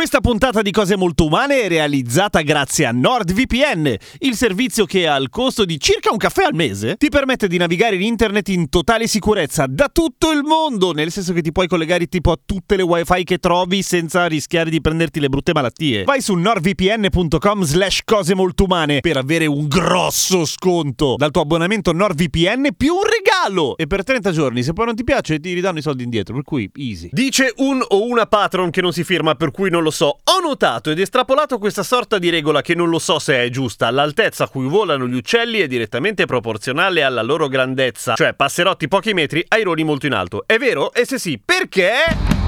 Questa puntata di Cose Molto Umane è realizzata grazie a NordVPN, il servizio che al costo di circa un caffè al mese ti permette di navigare in internet in totale sicurezza da tutto il mondo, nel senso che ti puoi collegare tipo a tutte le wifi che trovi senza rischiare di prenderti le brutte malattie. Vai su nordvpn.com slash cose molto umane per avere un grosso sconto dal tuo abbonamento NordVPN più un regalo! E per 30 giorni, se poi non ti piace, ti ridanno i soldi indietro, per cui easy. Dice un o una patron che non si firma, per cui non non lo so. Ho notato ed estrapolato questa sorta di regola che non lo so se è giusta. L'altezza a cui volano gli uccelli è direttamente proporzionale alla loro grandezza, cioè passerotti pochi metri, aironi molto in alto. È vero? E se sì, perché?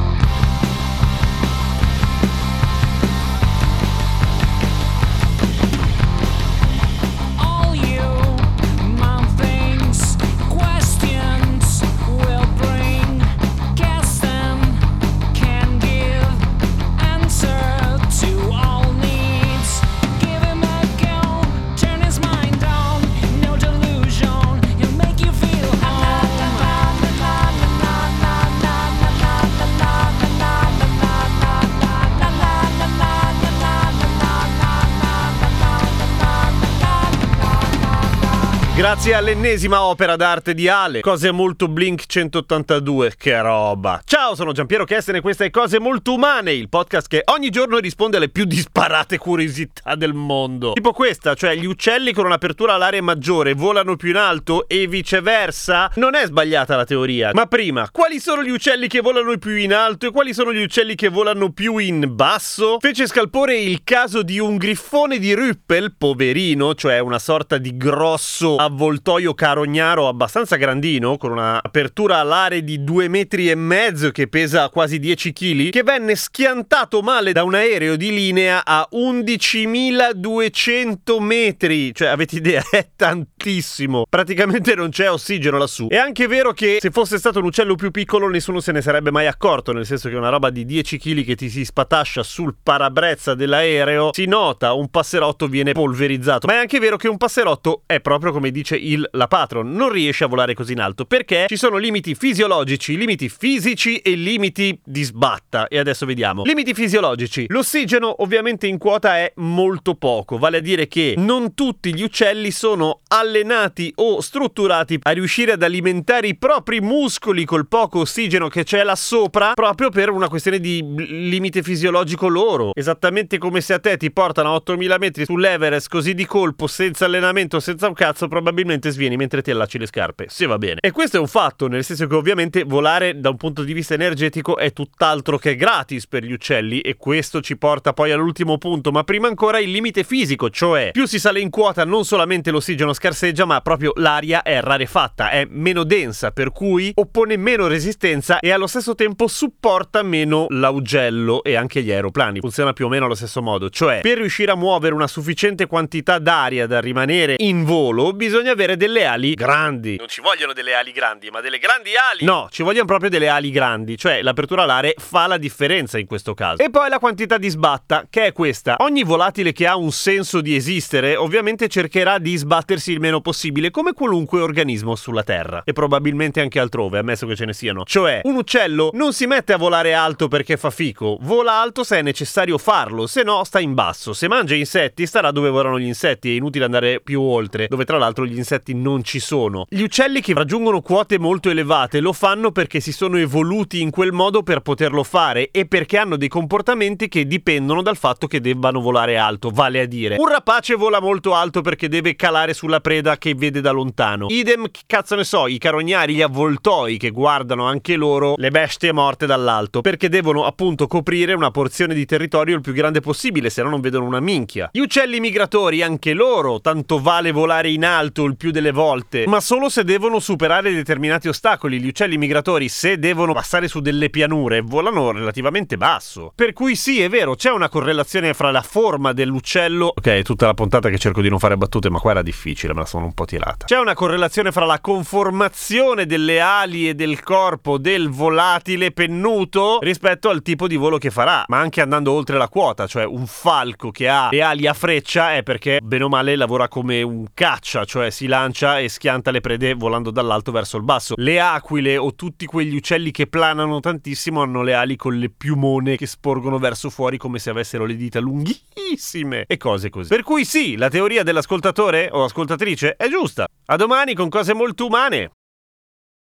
Grazie all'ennesima opera d'arte di Ale, Cose Molto Blink 182, che roba. Ciao, sono Giampiero Kesten e questa è Cose Molto Umane, il podcast che ogni giorno risponde alle più disparate curiosità del mondo. Tipo questa, cioè gli uccelli con un'apertura all'aria maggiore volano più in alto e viceversa? Non è sbagliata la teoria, ma prima, quali sono gli uccelli che volano più in alto e quali sono gli uccelli che volano più in basso? Fece scalpore il caso di un griffone di Rüppel, poverino, cioè una sorta di grosso avvoltoio carognaro abbastanza grandino, con un'apertura alare di due metri e mezzo che pesa quasi 10 kg, che venne schiantato male da un aereo di linea a 11.200 metri. Cioè, avete idea? È tantissimo. Praticamente non c'è ossigeno lassù. È anche vero che se fosse stato un uccello più piccolo nessuno se ne sarebbe mai accorto, nel senso che una roba di 10 kg che ti si spatascia sul parabrezza dell'aereo si nota, un passerotto viene polverizzato. Ma è anche vero che un passerotto è proprio come dice il la patron, non riesce a volare così in alto perché ci sono limiti fisiologici, limiti fisici e limiti di sbatta. E adesso vediamo. Limiti fisiologici. L'ossigeno ovviamente in quota è molto poco, vale a dire che non tutti gli uccelli sono allenati o strutturati a riuscire ad alimentare i propri muscoli col poco ossigeno che c'è là sopra proprio per una questione di limite fisiologico loro. Esattamente come se a te ti portano a 8000 metri sull'Everest così di colpo, senza allenamento, senza un cazzo, probabilmente svieni mentre ti allacci le scarpe, se va bene. E questo è un fatto, nel senso che ovviamente volare da un punto di vista energetico è tutt'altro che gratis per gli uccelli e questo ci porta poi all'ultimo punto, ma prima ancora il limite fisico, cioè più si sale in quota non solamente l'ossigeno scarseggia, ma proprio l'aria è rarefatta, è meno densa, per cui oppone meno resistenza e allo stesso tempo supporta meno l'augello e anche gli aeroplani. Funziona più o meno allo stesso modo, cioè per riuscire a muovere una sufficiente quantità d'aria da rimanere in volo bisogna avere delle ali grandi. Non ci vogliono delle ali grandi, ma delle grandi ali. No, ci vogliono proprio delle ali grandi, cioè l'apertura alare fa la differenza in questo caso. E poi la quantità di sbatta, che è questa. Ogni volatile che ha un senso di esistere, ovviamente cercherà di sbattersi il meno possibile, come qualunque organismo sulla Terra. E probabilmente anche altrove, ammesso che ce ne siano. Cioè, un uccello non si mette a volare alto perché fa fico, vola alto se è necessario farlo, se no sta in basso. Se mangia insetti, starà dove volano gli insetti, è inutile andare più oltre, dove tra l'altro contro gli insetti non ci sono. Gli uccelli che raggiungono quote molto elevate lo fanno perché si sono evoluti in quel modo per poterlo fare e perché hanno dei comportamenti che dipendono dal fatto che debbano volare alto, vale a dire. Un rapace vola molto alto perché deve calare sulla preda che vede da lontano. Idem, cazzo ne so, i carognari, gli avvoltoi che guardano anche loro le bestie morte dall'alto, perché devono appunto coprire una porzione di territorio il più grande possibile, se no non vedono una minchia. Gli uccelli migratori, anche loro, tanto vale volare in alto il più delle volte, ma solo se devono superare determinati ostacoli. Gli uccelli migratori, se devono passare su delle pianure, volano relativamente basso. Per cui sì, è vero, c'è una correlazione fra la forma dell'uccello. Ok, è tutta la puntata che cerco di non fare battute, ma qua era difficile, me la sono un po' tirata. C'è una correlazione fra la conformazione delle ali e del corpo del volatile pennuto rispetto al tipo di volo che farà, ma anche andando oltre la quota, cioè un falco che ha le ali a freccia è perché bene o male lavora come un caccia, cioè si lancia e schianta le prede volando dall'alto verso il basso. Le aquile o tutti quegli uccelli che planano tantissimo hanno le ali con le piumone che sporgono verso fuori come se avessero le dita lunghissime e cose così. Per cui sì, la teoria dell'ascoltatore o ascoltatrice è giusta. A domani con cose molto umane.